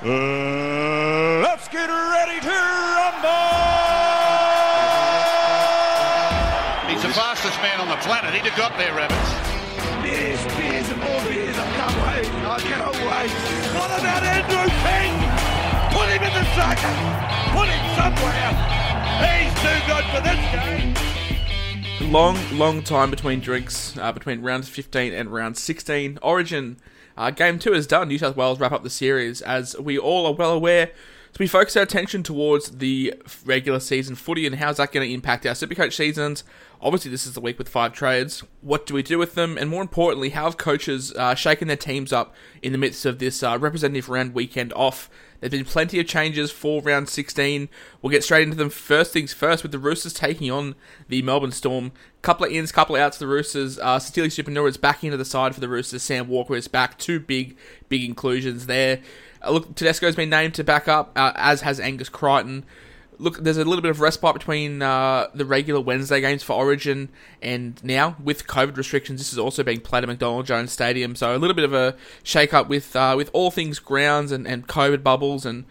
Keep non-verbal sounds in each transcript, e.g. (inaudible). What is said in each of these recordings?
Uh, let's get ready to rumble! He's the fastest man on the planet. He'd have got there, Rabbits. Beers, beers, and more beers. I can't wait. I cannot wait. What about Andrew King? Put him in the circus. Put him somewhere. He's too good for this game. long, long time between drinks, uh, between round 15 and round 16. Origin uh, game two is done. New South Wales wrap up the series, as we all are well aware. So we focus our attention towards the regular season footy and how's that going to impact our Supercoach seasons. Obviously, this is the week with five trades. What do we do with them? And more importantly, how have coaches uh, shaken their teams up in the midst of this uh, representative round weekend off? There's been plenty of changes for round 16. We'll get straight into them. First things first, with the Roosters taking on the Melbourne Storm. Couple of ins, couple of outs for the Roosters. Uh, Sitili Tupouniua is back into the side for the Roosters. Sam Walker is back. Two big, big inclusions there. Uh, look, Tedesco's been named to back up, uh, as has Angus Crichton look, there's a little bit of respite between uh, the regular Wednesday games for Origin and now with COVID restrictions. This is also being played at McDonald Jones Stadium, so a little bit of a shake up with uh, with all things grounds and, and COVID bubbles and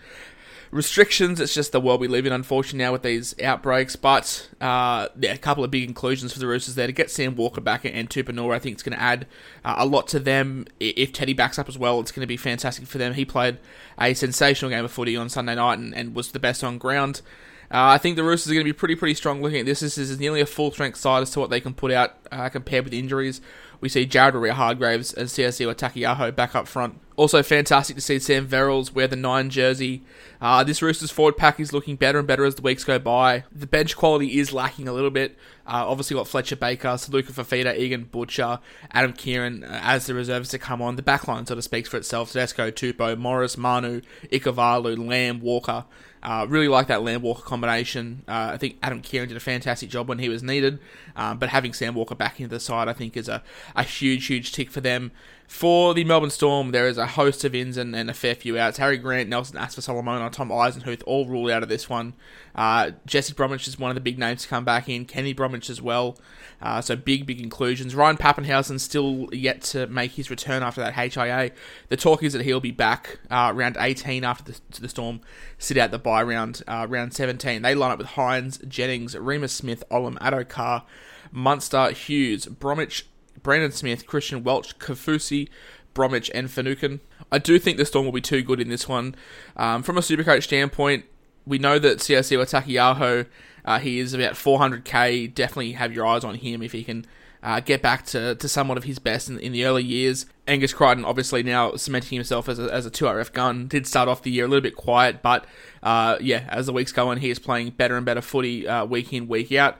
restrictions. It's just the world we live in, unfortunately, now with these outbreaks. But uh, yeah, a couple of big inclusions for the Roosters there to get Sam Walker back and Tupouniua. I think it's going to add uh, a lot to them. If Teddy backs up as well, it's going to be fantastic for them. He played a sensational game of footy on Sunday night and, and was the best on ground. Uh, I think the Roosters are going to be pretty, pretty strong looking at this. This is nearly a full strength side as to what they can put out uh, compared with injuries. We see Jared Waerea-Hargreaves and Siosiua Taukeiaho back up front. Also, fantastic to see Sam Verrills wear the 9 jersey. Uh, this Roosters forward pack is looking better and better as the weeks go by. The bench quality is lacking a little bit. Uh, obviously, got Fletcher Baker, Saluka Fafita, Egan Butcher, Adam Keighran uh, as the reserves to come on. The backline sort of speaks for itself. Tedesco, Tupou, Morris, Manu, Ikuvalu, Lamb, Walker. Uh, really like that Lamb Walker combination. Uh, I think Adam Keighran did a fantastic job when he was needed, um, but having Sam Walker back into the side, I think, is a, a huge, huge tick for them. For the Melbourne Storm, there is a host of ins and, and a fair few outs. Harry Grant, Nelson Asofa-Solomona, Tom Eisenhuth all ruled out of this one. Uh, Jesse Bromwich is one of the big names to come back in. Kenny Bromwich as well. Uh, so big, big inclusions. Ryan Papenhuyzen still yet to make his return after that HIA. The talk is that he'll be back uh, round 18 after the, the Storm sit out the bye round, uh, round 17. They line up with Hynes, Jennings, Reimis Smith, Olam, Addo-Carr, Munster, Hughes, Bromwich, Brandon Smith, Christian Welch, Kaufusi, Bromwich, and Finucane. I do think the Storm will be too good in this one. Um, from a Supercoach standpoint, we know that Siosiua Taukeiaho, uh, he is about 400k. Definitely have your eyes on him if he can uh, get back to, to somewhat of his best in, in the early years. Angus Crichton, obviously now cementing himself as a, as a 2RF gun, did start off the year a little bit quiet, but uh, yeah, as the weeks go on, he is playing better and better footy uh, week in, week out.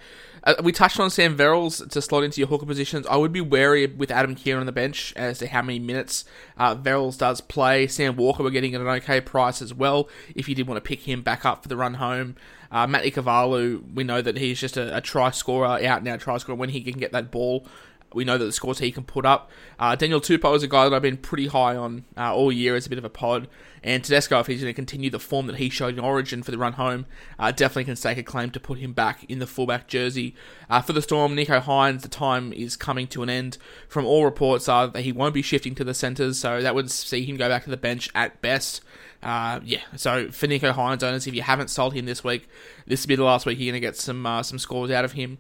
Uh, we touched on Sam Verrills to slot into your hooker positions. I would be wary with Adam Keighran on the bench as to how many minutes uh, Verrills does play. Sam Walker, we're getting at an okay price as well if you did want to pick him back up for the run home. Uh, Matt Ikuvalu, we know that he's just a, a try scorer, out now try scorer when he can get that ball. We know that the scores he can put up. Uh, Daniel Tupou is a guy that I've been pretty high on uh, all year as a bit of a pod. And Tedesco, if he's going to continue the form that he showed in Origin for the run home, uh, definitely can stake a claim to put him back in the fullback jersey. Uh, for the Storm, Nicho Hynes, the time is coming to an end. From all reports are that he won't be shifting to the centres, so that would see him go back to the bench at best. Uh, yeah, so for Nicho Hynes owners, if you haven't sold him this week, this will be the last week you're going to get some uh, some scores out of him.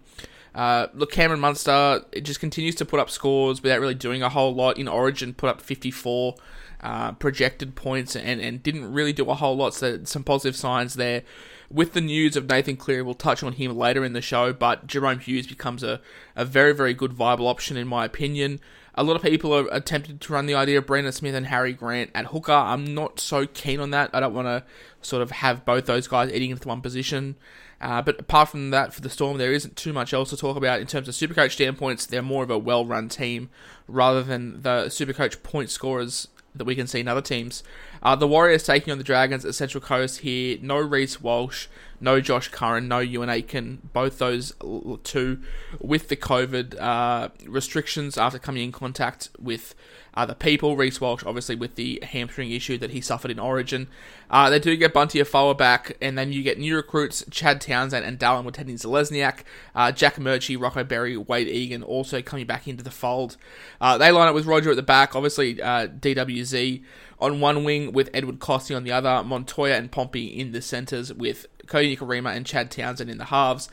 Uh, look, Cameron Munster it just continues to put up scores without really doing a whole lot. In Origin, put up 54 uh, projected points and, and didn't really do a whole lot. So some positive signs there. With the news of Nathan Cleary, we'll touch on him later in the show, but Jahrome Hughes becomes a, a very, very good viable option in my opinion. A lot of people are attempted to run the idea of Brandon Smith and Harry Grant at hooker. I'm not so keen on that. I don't want to sort of have both those guys eating into one position. Uh, but apart from that, for the Storm, there isn't too much else to talk about in terms of Supercoach standpoints. They're more of a well-run team rather than the Supercoach point scorers that we can see in other teams. Uh, the Warriors taking on the Dragons at Central Coast here. No Reece Walsh, no Josh Curran, no Euan Aitken. Both those two with the COVID uh, restrictions after coming in contact with other people. Reece Walsh, obviously, with the hamstring issue that he suffered in Origin. Uh, they do get Bunty Afoa back, and then you get new recruits Chad Townsend and Dallin Watene-Zelezniak. Uh, Jack Murchie, Rocco Berry, Wade Egan also coming back into the fold. Uh, they line up with Roger at the back, obviously, uh, DWZ on one wing with Edward Kosi on the other, Montoya and Pompey in the centres with Kodi Nikorima and Chad Townsend in the halves.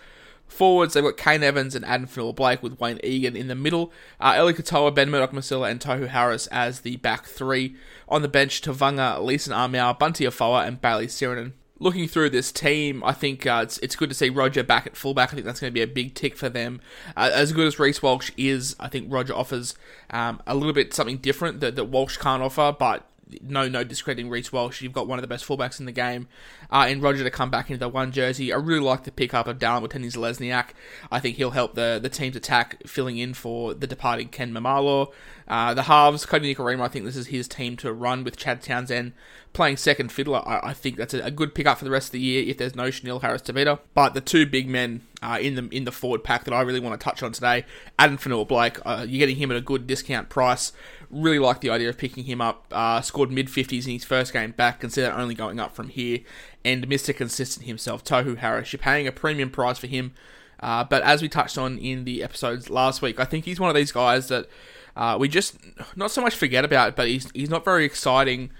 Forwards, they've got Kane Evans and Addin Fonua-Blake with Wade Egan in the middle. Uh, Eli Katoa, Ben Murdoch Masila, and Tohu Harris as the back three. On the bench, Tevaga, Leeson Armour, Bunty Afoa, and Bailey Sironen. Looking through this team, I think uh, it's, it's good to see Roger back at fullback. I think that's going to be a big tick for them. Uh, as good as Reece Walsh is, I think Roger offers um, a little bit something different that, that Walsh can't offer, but no, no discrediting Reece Walsh. You've got one of the best fullbacks in the game. Uh, and Roger to come back into the one jersey. I really like the pickup of Dallin Watene-Zelezniak. I think he'll help the, the team's attack, filling in for the departing Ken Maumalo. Uh, the halves, Kodi Nikorima, I think this is his team to run with Chad Townsend playing second fiddler. I, I think that's a, a, good pickup for the rest of the year if there's no Chanel Harris Tavita. But the two big men uh, in the in the forward pack that I really want to touch on today, Addin Fonua-Blake, uh, you're getting him at a good discount price. Really like the idea of picking him up. Uh, scored mid 50s in his first game back. Consider only going up from here. And Mr. Consistent himself, Tohu Harris. You're paying a premium price for him. Uh, but as we touched on in the episodes last week, I think he's one of these guys that uh, we just not so much forget about, but he's he's not very exciting.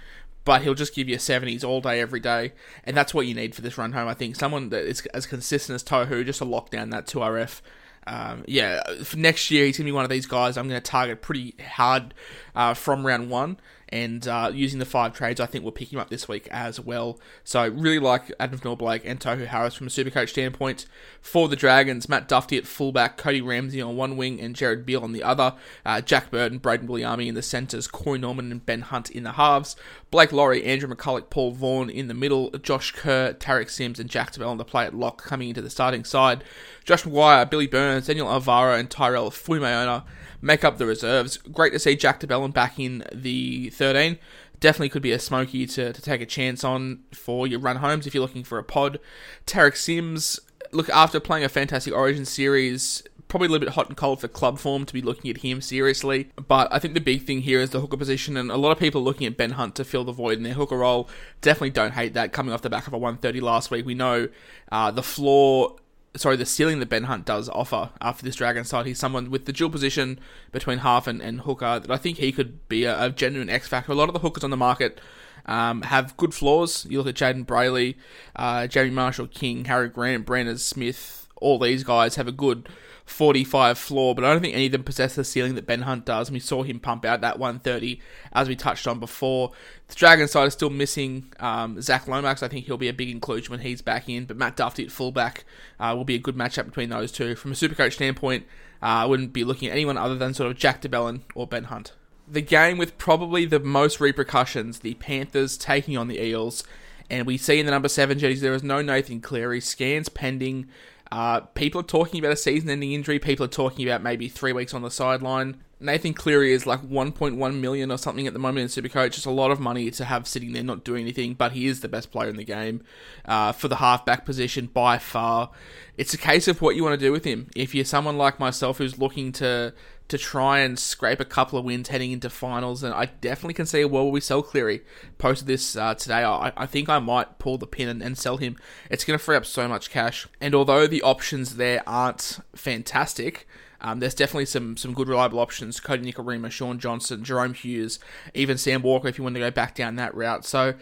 But he'll just give you 70s all day, every day, and that's what you need for this run home. I think someone that is as consistent as Tohu, just to lock down that 2RF. Um, yeah, for next year he's gonna be one of these guys I'm gonna target pretty hard uh, from round one and uh, using the five trades, I think we'll pick him up this week as well. So really like Addin Fonua-Blake and Tohu Harris from a Supercoach standpoint. For the Dragons, Matt Duffy at fullback, Cody Ramsey on one wing, and Jared Beale on the other. Uh, Jack Burton, Brayden Wiliame in the centres, Corey Norman and Ben Hunt in the halves. Blake Lawrie, Andrew McCullough, Paul Vaughan in the middle. Josh Kerr, Tariq Sims, and Jack de Belin on the play at lock coming into the starting side. Josh McGuire, Billy Burns, Daniel Alvaro, and Tyrell Fuimaono make up the reserves. Great to see Jack de Belin back in the 13. Definitely could be a smoky to, to take a chance on for your run homes if you're looking for a pod. Tariq Sims, look, after playing a fantastic Origin series, probably a little bit hot and cold for club form to be looking at him seriously. But I think the big thing here is the hooker position, and a lot of people looking at Ben Hunt to fill the void in their hooker role. Definitely don't hate that coming off the back of a 130 last week. We know uh, the floor sorry, the ceiling that Ben Hunt does offer after this Dragon side. He's someone with the dual position between half and, and hooker that I think he could be a, a genuine X factor. A lot of the hookers on the market um, have good flaws. You look at Jayden Brailey, uh, Jamie Marshall King, Harry Grant, Brandon Smith, all these guys have a good 45 floor, but I don't think any of them possess the ceiling that Ben Hunt does. And we saw him pump out that 130, as we touched on before. The Dragon side is still missing um, Zac Lomax. I think he'll be a big inclusion when he's back in, but Matt Duffy at fullback uh, will be a good matchup between those two. From a supercoach standpoint, uh, I wouldn't be looking at anyone other than sort of Jack de Belin or Ben Hunt. The game with probably the most repercussions, the Panthers taking on the Eels. And we see in the number seven jerseys there is no Nathan Cleary. Scans pending. Uh, people are talking about a season-ending injury. People are talking about maybe three weeks on the sideline. Nathan Cleary is like 1.1 million or something at the moment in Supercoach. It's a lot of money to have sitting there not doing anything, but he is the best player in the game uh, for the halfback position by far. It's a case of what you want to do with him. If you're someone like myself who's looking to to try and scrape a couple of wins heading into finals, and I definitely can see a world where we sell Cleary. Posted this uh, today. I, I, think I might pull the pin and, and sell him. It's going to free up so much cash, and although the options there aren't fantastic. Um, there's definitely some some good reliable options. Kodi Nikorima, Shaun Johnson, Jahrome Hughes, even Sam Walker if you want to go back down that route. So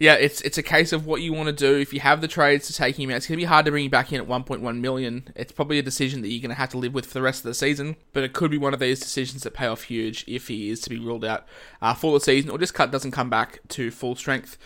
yeah, it's it's a case of what you want to do. If you have the trades to take him out, it's going to be hard to bring him back in at 1.1 million. It's probably a decision that you're going to have to live with for the rest of the season, but it could be one of these decisions that pay off huge if he is to be ruled out uh, for the season or just cut doesn't come back to full strength.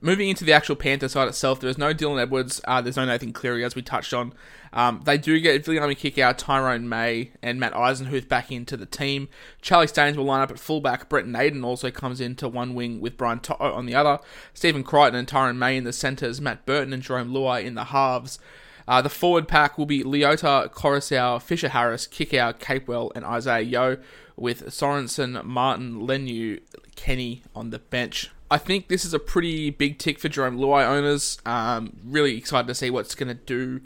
Moving into the actual Panther side itself, there is no Dylan Edwards, uh, there's no Nathan Cleary, as we touched on. Um, they do get Viliame Kikau Tyrone May and Matt Eisenhuth back into the team. Charlie Staines will line up at fullback. Brent Naden also comes into one wing with Brian To'o on the other. Stephen Crichton and Tyrone May in the centres. Matt Burton and Jarome Luai in the halves. Uh, the forward pack will be Leota, Koroisau, Fisher Harris, Kikau, Capewell, and Isaah Yeo, with Sorensen, Martin, Leniu, Kenny on the bench. I think this is a pretty big tick for Jarome Luai owners. Um, really excited to see what's going to do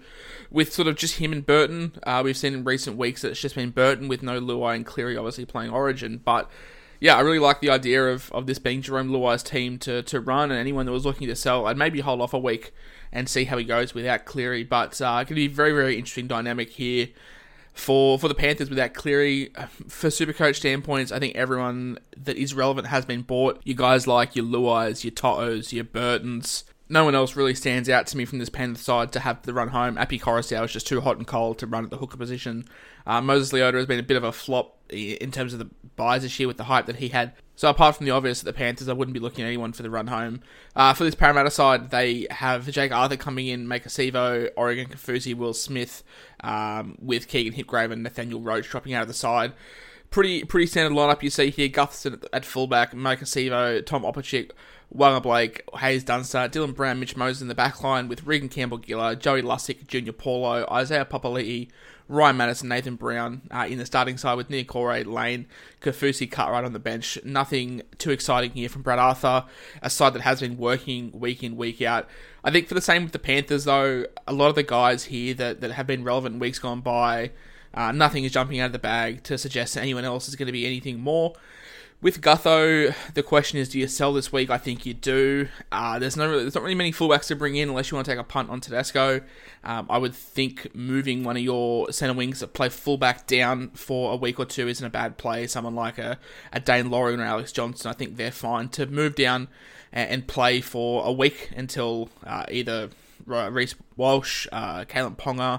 with sort of just him and Burton. Uh, we've seen in recent weeks that it's just been Burton with no Luai and Cleary obviously playing Origin, but yeah, I really like the idea of, of this being Jarome Luai's team to, to run, and anyone that was looking to sell, I'd maybe hold off a week and see how he goes without Cleary. But uh, going to be very, very interesting dynamic here for for the Panthers without Cleary. For Supercoach standpoints, I think everyone that is relevant has been bought. You guys like your Luais, your To'os, your Burtons. No one else really stands out to me from this Panthers side to have the run home. Api Koroisau is just too hot and cold to run at the hooker position. Uh, Moses Leota has been a bit of a flop in terms of the buys this year with the hype that he had. So apart from the obvious, that the Panthers, I wouldn't be looking at anyone for the run home. Uh, for this Parramatta side, they have Jake Arthur coming in, Maika Sivo, Oregon Kaufusi, Will Smith, um, with Keegan Hipgrave and Nathaniel Roache dropping out of the side. Pretty pretty standard lineup you see here. Gutherson at, at fullback, Maika Sivo, Tom Opacic, Waqa Blake, Haze Dunster, Dylan Brown, Mitch Moses in the back line with Reagan Campbell Gillard, Joey Lussick, Junior Paulo, Isaiah Papali'i, Ryan Matterson, Nathan Brown uh, in the starting side with Niokore, Lane, Kaufusi, Cartwright on the bench. Nothing too exciting here from Brad Arthur, a side that has been working week in, week out. I think for the same with the Panthers, though, a lot of the guys here that, that have been relevant weeks gone by, uh, nothing is jumping out of the bag to suggest that anyone else is going to be anything more. With Gutho, the question is, do you sell this week? I think you do. Uh, there's no, there's not really many fullbacks to bring in unless you want to take a punt on Tedesco. Um, I would think moving one of your centre wings that play fullback down for a week or two isn't a bad play. Someone like a, a Daine Laurie or Alex Johnston, I think they're fine to move down and, and play for a week until uh, either Reece Walsh, uh, Kalyn Ponga,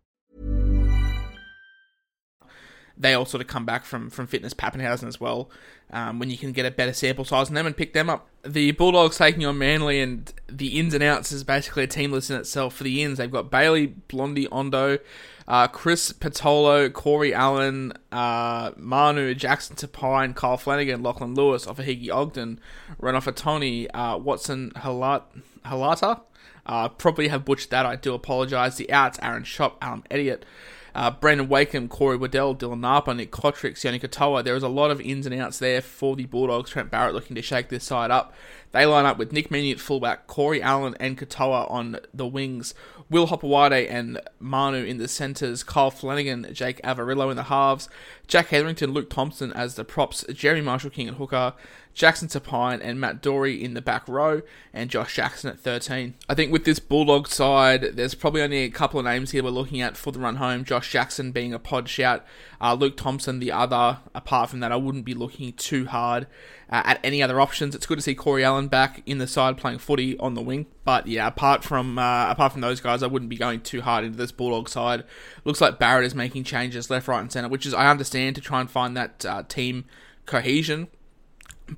They all sort of come back from, from fitness Papenhuyzen as well, um, when you can get a better sample size on them and pick them up. The Bulldogs taking on Manly and the ins and outs is basically a team list in itself. For the ins, they've got Bailey, Blondie, Ondo, uh, Chris Patolo, Corey Allen, uh, Manu, Jackson Tapine, Kyle Flanagan, Lachlan Lewis, Higgy Ogden, Renofa Tony, uh, Watson Halat, Halata. Uh, probably have butchered that. I do apologise. The outs: Aaron Shop, Alan Elliott, uh, Brandon Corey Waddell, Dylan Napa, Nick Cotric, Sione Katoa. There is a lot of ins and outs there for the Bulldogs. Trent Barrett looking to shake this side up. They line up with Nick Meaney at fullback, Corey Allen and Katoa on the wings, Will Hopoate and Manu in the centres, Kyle Flanagan, Jake Averillo in the halves, Jack Hetherington, Luke Thompson as the props, Jerry Marshall King at hooker, Jackson Tapine and Matt Doorey in the back row, and Josh Jackson at 13. I think with this Bulldog side, there's probably only a couple of names here we're looking at for the run home. Josh Jackson being a pod shout, uh, Luke Thompson the other. Apart from that, I wouldn't be looking too hard uh, at any other options. It's good to see Corey Allen back in the side playing footy on the wing. But yeah, apart from uh, apart from those guys, I wouldn't be going too hard into this Bulldog side. Looks like Barrett is making changes left, right, and centre, which is I understand to try and find that uh, team cohesion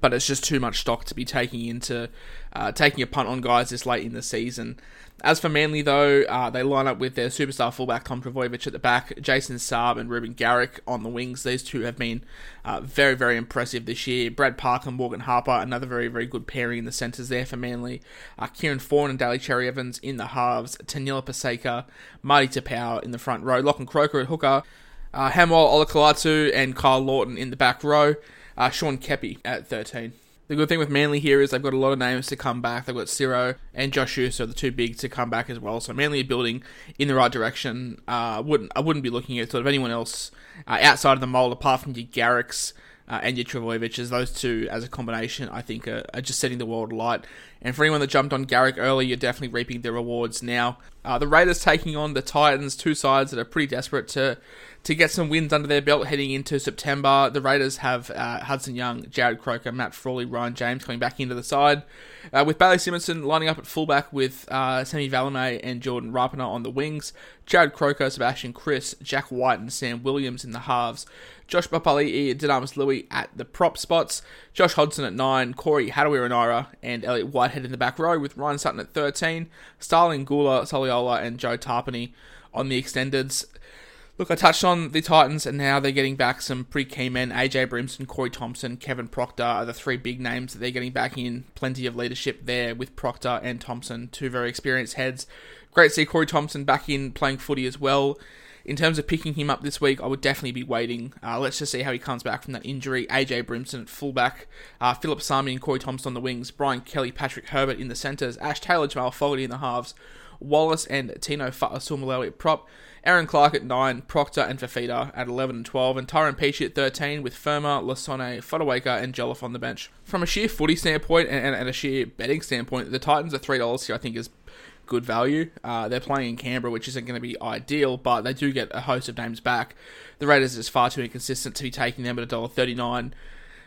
but it's just too much stock to be taking into uh, taking a punt on guys this late in the season. As for Manly, though, uh, they line up with their superstar fullback Tom Trbojevic at the back, Jason Saab and Reuben Garrick on the wings. These two have been uh, very, very impressive this year. Brad Park and Morgan Harper, another very, very good pairing in the centres there for Manly. Uh, Kieran Foran and Daly Cherry Evans in the halves. Taniela Paseka, Marty Taupau in the front row. Lachlan Croker at hooker. Uh, Haumole Olakau'atu and Kyle Lawton in the back row uh, Sean Keppie at 13. The good thing with Manly here is they've got a lot of names to come back. They've got Ciro and Josh so the two big to come back as well. So Manly are building in the right direction. Uh, wouldn't I wouldn't be looking at sort of anyone else uh, outside of the mold apart from your Garricks uh, and your Trbojevics. Those two as a combination, I think, are, are, just setting the world alight. And for anyone that jumped on Garrick early, you're definitely reaping the rewards now. Uh, the Raiders taking on the Titans, two sides that are pretty desperate to to get some wins under their belt heading into September. The Raiders have uh, Hudson Young, Jarrod Croker, Matt Frawley, Ryan James coming back into the side, uh, with Bailey Simonsson lining up at fullback with uh, Semi Valemei and Jordan Rapana on the wings, Jarrod Croker, Sebastian Kris, Jack White, and Sam Williams in the halves. Josh Papali'i, Dunamis Lui at the prop spots, Josh Hodson at 9, Corey Harawira and Elliot Whitehead in the back row with Ryan Sutton at 13, Starling Gula, Soliola, and Joe Tapine on the extendeds. Look, I touched on the Titans, and now they're getting back some pretty key men. AJ Brimson, Corey Thompson, Kevin Proctor are the three big names that they're getting back in. Plenty of leadership there with Proctor and Thompson, two very experienced heads. Great to see Corey Thompson back in playing footy as well. In terms of picking him up this week, I would definitely be waiting. Uh, let's just see how he comes back from that injury. AJ Brimson at fullback, uh, Philip Sami and Corey Thompson on the wings, Brian Kelly, Patrick Herbert in the centres, Ash Taylor, Jamal Fogarty in the halves, Wallace and Tino Fa'asuamaleaui at prop, Aaron Clark at 9, Proctor and Fifita at 11 and 12, and Tyrone Peachey at 13 with Firma, Lasone, Fotuaika, and Jolliffe on the bench. From a sheer footy standpoint and, and, and a sheer betting standpoint, the Titans are $3 here, I think, is good value. Uh, they're playing in Canberra, which isn't going to be ideal, but they do get a host of names back. The Raiders is far too inconsistent to be taking them at $1.39.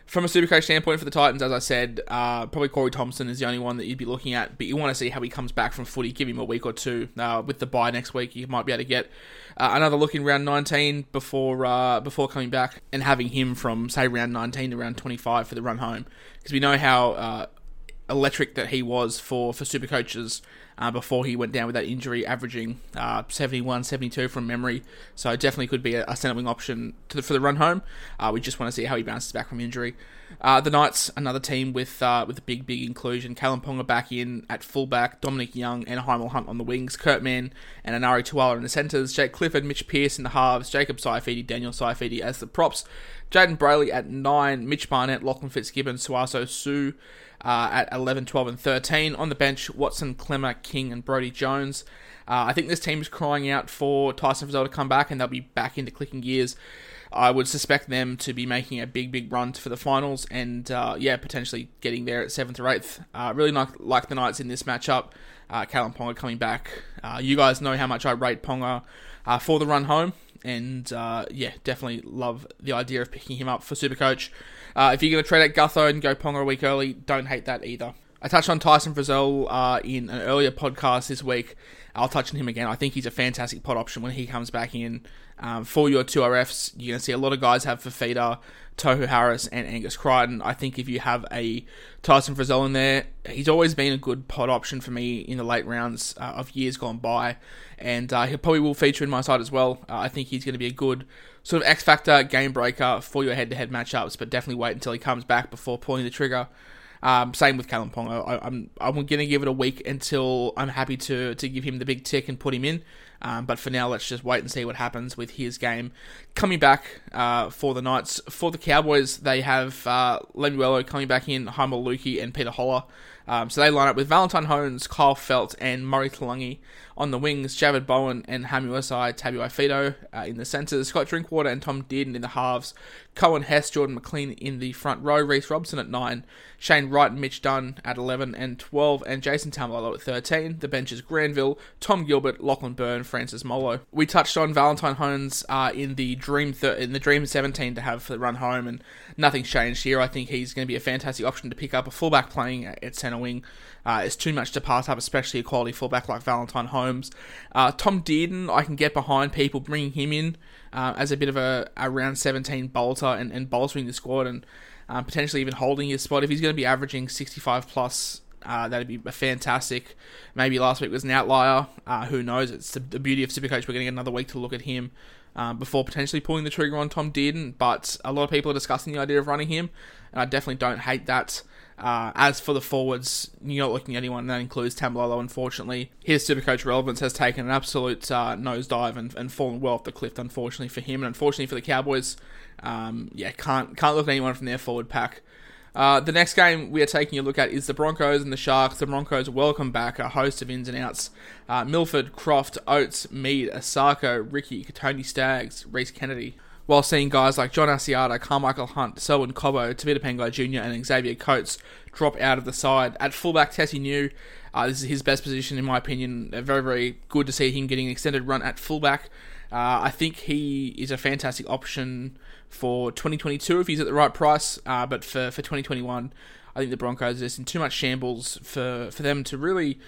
From a Supercoach standpoint for the Titans, as I said, uh, probably Corey Thompson is the only one that you'd be looking at, but you want to see how he comes back from footy. Give him a week or two. Uh, with the bye next week, you might be able to get uh, another look in round 19 before uh, before coming back and having him from, say, round 19 to round 25 for the run home. Because we know how uh, electric that he was for, for Supercoaches uh, before he went down with that injury, averaging uh, 71, 72 from memory. So definitely could be a, a centre wing option the, for the run home. Uh, we just want to see how he bounces back from injury. Uh, the Knights, another team with uh, with a big, big inclusion. Kalyn Ponga back in at fullback, Dominic Young and Hymel Hunt on the wings, Kurt Mann and Enari Tuala in the centres, Jake Clifford, Mitch Pearce in the halves, Jacob Saifiti, Daniel Saifiti as the props, Jayden Brailey at 9, Mitch Barnett, Lachlan Fitzgibbon, Sauaso Sue, uh, at 11, 12, and 13. On the bench, Watson, Klemmer, King, and Brodie Jones. Uh, I think this team is crying out for Tyson Frizell to come back, and they'll be back into clicking gears. I would suspect them to be making a big, big run for the finals, and uh, yeah, potentially getting there at seventh or eighth. Uh, really like, like the Knights in this matchup. Uh, Kalyn Ponga coming back. Uh, you guys know how much I rate Ponga uh, for the run home, and uh, yeah, definitely love the idea of picking him up for Supercoach. Uh, if you're going to trade out Gutho and go Ponga a week early, don't hate that either. I touched on Tyson Frizell uh, in an earlier podcast this week. I'll touch on him again. I think he's a fantastic pot option when he comes back in. Um, for your 2RFs, you're going to see a lot of guys have Fifita, Tohu Harris, and Angus Crichton. I think if you have a Tyson Frizell in there, he's always been a good pot option for me in the late rounds uh, of years gone by. And uh, he probably will feature in my side as well. Uh, I think he's going to be a good sort of X factor game breaker for your head to head matchups, but definitely wait until he comes back before pulling the trigger. Um, same with Kalyn Ponga. I, I'm I'm going to give it a week until I'm happy to to give him the big tick and put him in. Um, but for now, let's just wait and see what happens with his game. Coming back uh, for the Knights. For the Cowboys, they have uh, Lemuelo coming back in, Hymel Luki, and Peter Hola. Um, so they line up with Valentine Holmes, Kyle Feldt, and Murray Taulagi on the wings, Javid Bowen and Hamiso Tabuai-Fidow uh, in the centres, Scott Drinkwater and Tom Dearden in the halves, Coen Hess, Jordan McLean in the front row, Reece Robson at 9, Shane Wright and Mitch Dunn at 11 and 12, and Jason Taumalolo at 13. The benches Granville, Tom Gilbert, Lachlan Byrne, Francis Molo. We touched on Valentine Holmes uh, in the Dream thir- in the Dream 17 to have for the run home, and nothing's changed here. I think he's going to be a fantastic option to pick up a fullback playing at centre wing. Uh, it's too much to pass up, especially a quality fullback like Valentine Holmes. Uh, Tom Dearden, I can get behind people bringing him in uh, as a bit of a, a round 17 bolter and, and bolstering the squad and um, potentially even holding his spot. If he's going to be averaging 65 plus, uh, that'd be fantastic. Maybe last week was an outlier. Uh, who knows? It's the, the, beauty of Supercoach. We're getting another week to look at him um, before potentially pulling the trigger on Tom Dearden. But a lot of people are discussing the idea of running him, and I definitely don't hate that. Uh, as for the forwards, you're not looking at anyone that includes Taumalolo, unfortunately. His Supercoach relevance has taken an absolute uh, nosedive and, and fallen well off the cliff, unfortunately for him, and unfortunately for the Cowboys. Um, yeah, can't can't look at anyone from their forward pack. Uh, the next game we are taking a look at is the Broncos and the Sharks. The Broncos welcome back a host of ins and outs. Uh, Milford, Croft, Oates, Mead, Isaako, Ricky, Tony Staggs, Rhys Kennedy. While seeing guys like John Asiata, Carmichael Hunt, Selwyn Cobbo, Tevita Pangai Jr., and Xavier Coates drop out of the side. At fullback, Tesi Niu, uh, this is his best position in my opinion. Uh, very, very good to see him getting an extended run at fullback. Uh, I think he is a fantastic option for 2022 if he's at the right price, uh, but for, for 2021, I think the Broncos are just in too much shambles for, for them to really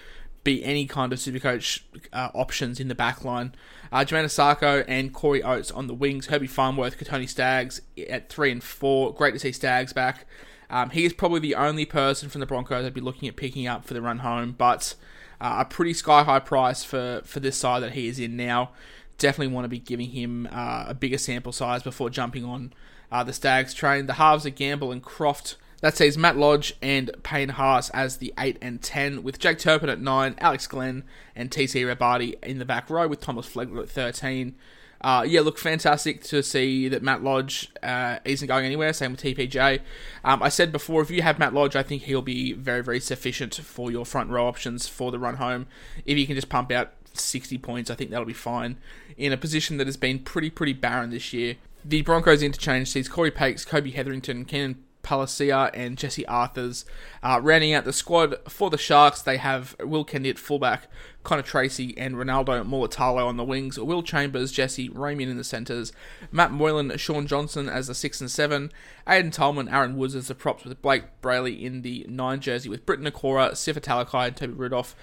be any kind of supercoach uh, options in the back line. Uh, Jamayne Isaako and Corey Oates on the wings. Herbie Farnworth, Kotoni Staggs at three and four. Great to see Staggs back. Um, he is probably the only person from the Broncos I'd be looking at picking up for the run home, but uh, a pretty sky high price for, for this side that he is in now. Definitely want to be giving him uh, a bigger sample size before jumping on uh, the Staggs train. The halves are Gamble and Croft that sees Matt Lodge and Payne Haas as the 8 and 10, with Jake Turpin at 9, Alex Glenn and TC Robati in the back row, with Thomas Flegler at 13. Uh, yeah, look, fantastic to see that Matt Lodge uh, isn't going anywhere. Same with TPJ. Um, I said before, if you have Matt Lodge, I think he'll be very, very sufficient for your front row options for the run home. If you can just pump out 60 points, I think that'll be fine in a position that has been pretty, pretty barren this year. The Broncos interchange sees Corey Pakes, Kobe Hetherington, Keenan Palasia and Jesse Arthurs. Uh, rounding out the squad for the Sharks, they have Will Kennedy at fullback, Connor Tracey and Ronaldo Mulitalo on the wings, Will Chambers, Jesse Ramien in the centres, Matt Moylan, Shaun Johnson as the 6 and 7, Aiden Tolman, Aaron Woods as the props with Blake Brailey in the 9 jersey with Briton Nikora, Sifa Talakai and Toby Rudolf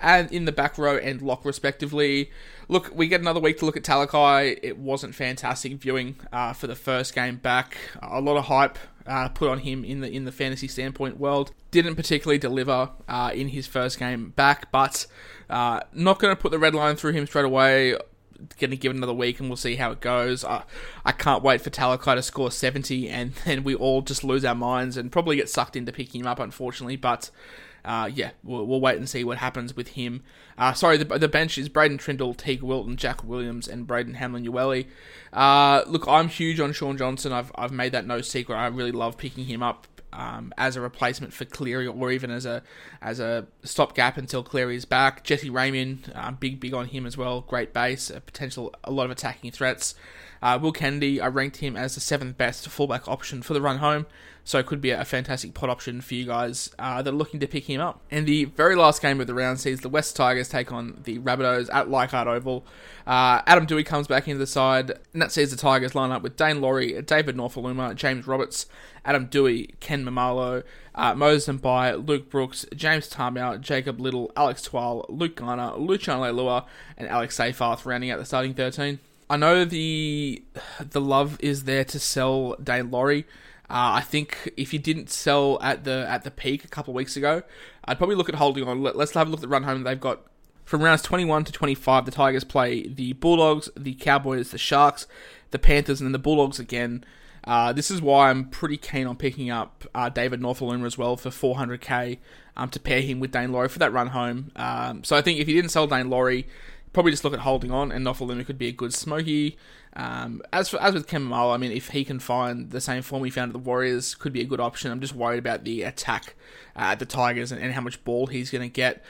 and in the back row and lock respectively. Look, we get another week to look at Talakai. It wasn't fantastic viewing uh, for the first game back. A lot of hype uh, put on him in the in the fantasy standpoint world. Didn't particularly deliver uh, in his first game back, but uh, not going to put the red line through him straight away. Going to give it another week and we'll see how it goes. I can't wait for Talakai to score 70 and (laughs) then we all just lose our minds and probably get sucked into picking him up, unfortunately. But uh, yeah, we'll, we'll, wait and see what happens with him. Uh, sorry, the, the bench is Braydon Trindall, Teig Wilton, Jack Williams, and Braden Hamlin Uele. Uh, look, I'm huge on Shaun Johnson. I've, I've made that no secret. I really love picking him up um, as a replacement for Cleary or even as a as a stopgap until Cleary is back. Jesse Ramien, um, big big on him as well. Great base, a potential a lot of attacking threats. Uh, Will Kennedy, I ranked him as the seventh best fullback option for the run home. So it could be a fantastic pot option for you guys uh, that are looking to pick him up. And the very last game of the round sees the West Tigers take on the Rabbitohs at Leichhardt Oval. Uh, Adam Doueihi comes back into the side, and that sees the Tigers line up with Daine Laurie, David Nofoaluma, James Roberts, Adam Doueihi, Ken Maumalo, uh, Moses Mbye, Luke Brooks, James Tamou, Jacob Little, Alex Twal, Luke Garner, Luciano Leilua, and Alex Seyfarth rounding out the starting 13. I know the the love is there to sell Daine Laurie. Uh, I think if you didn't sell at the at the peak a couple of weeks ago, I'd probably look at holding on. Let, us have a look at the run home they've got. From rounds 21 to 25, the Tigers play the Bulldogs, the Cowboys, the Sharks, the Panthers, and then the Bulldogs again. Uh, this is why I'm pretty keen on picking up uh, David Nofoaluma as well for 400k um, to pair him with Daine Laurie for that run home. Um, so I think if you didn't sell Daine Laurie, probably just look at holding on, and Nofoaluma could be a good smoky. Um, as for, as with Kemamalo, I mean, if he can find the same form he found at the Warriors, could be a good option. I'm just worried about the attack uh, at the Tigers and, and how much ball he's going to get.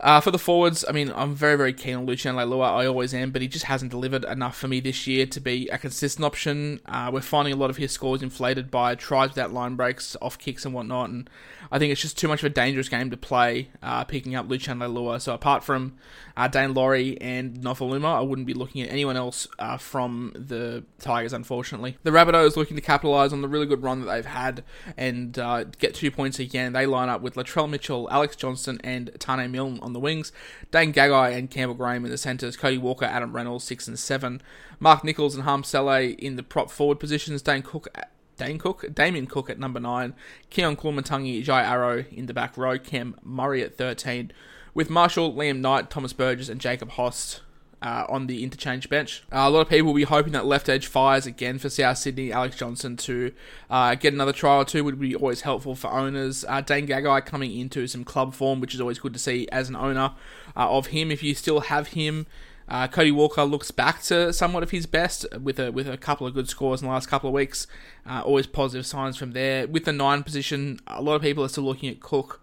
Uh, for the forwards, I mean, I'm very, very keen on Lucian Leilua. I always am, but he just hasn't delivered enough for me this year to be a consistent option. Uh, we're finding a lot of his scores inflated by tries without line breaks, off kicks, and whatnot, and I think it's just too much of a dangerous game to play uh, picking up Lucian Leilua. So apart from uh, Daine Laurie and Nofoaluma, I wouldn't be looking at anyone else uh, from the Tigers, unfortunately. The Rabbitohs looking to capitalise on the really good run that they've had and uh, get two points again. They line up with Latrell Mitchell, Alex Johnston, and Taane Milne on the wings. Dane Gagai and Campbell Graham in the centres. Cody Walker, Adam Reynolds, 6 and 7. Mark Nicholls and Hame Sele in the prop forward positions. Dane Cook Dane Cook, Damien Cook at number 9, Keon Koloamatangi, Jai Arrow in the back row, Cam Murray at 13, with Marshall, Liam Knight, Thomas Burgess, and Jacob Host uh, on the interchange bench. Uh, a lot of people will be hoping that left edge fires again for South Sydney. Alex Johnston to uh, get another try or two would be always helpful for owners. Uh, Dane Gagai coming into some club form, which is always good to see as an owner uh, of him. If you still have him, uh, Cody Walker looks back to somewhat of his best with a with a couple of good scores in the last couple of weeks. Uh, always positive signs from there. With the nine position, a lot of people are still looking at Cook.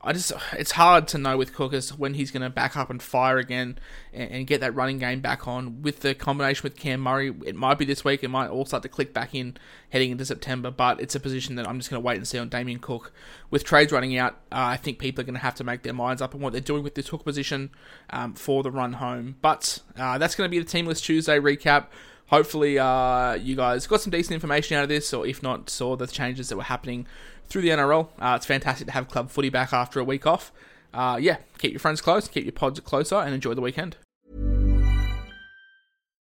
I just it's hard to know with Cook as when he's going to back up and fire again and, and, get that running game back on with the combination with Cam Murray. It might be this week. It might all start to click back in heading into September. But it's a position that I'm just going to wait and see on Damien Cook. With trades running out, uh, I think people are going to have to make their minds up on what they're doing with this hook position um, for the run home. But uh, that's going to be the Team List Tuesday recap hopefully uh, you guys got some decent information out of this, or if not, saw the changes that were happening through the NRL. Uh, it's fantastic to have club footy back after a week off. Uh, yeah, keep your friends close, keep your pods closer, and enjoy the weekend.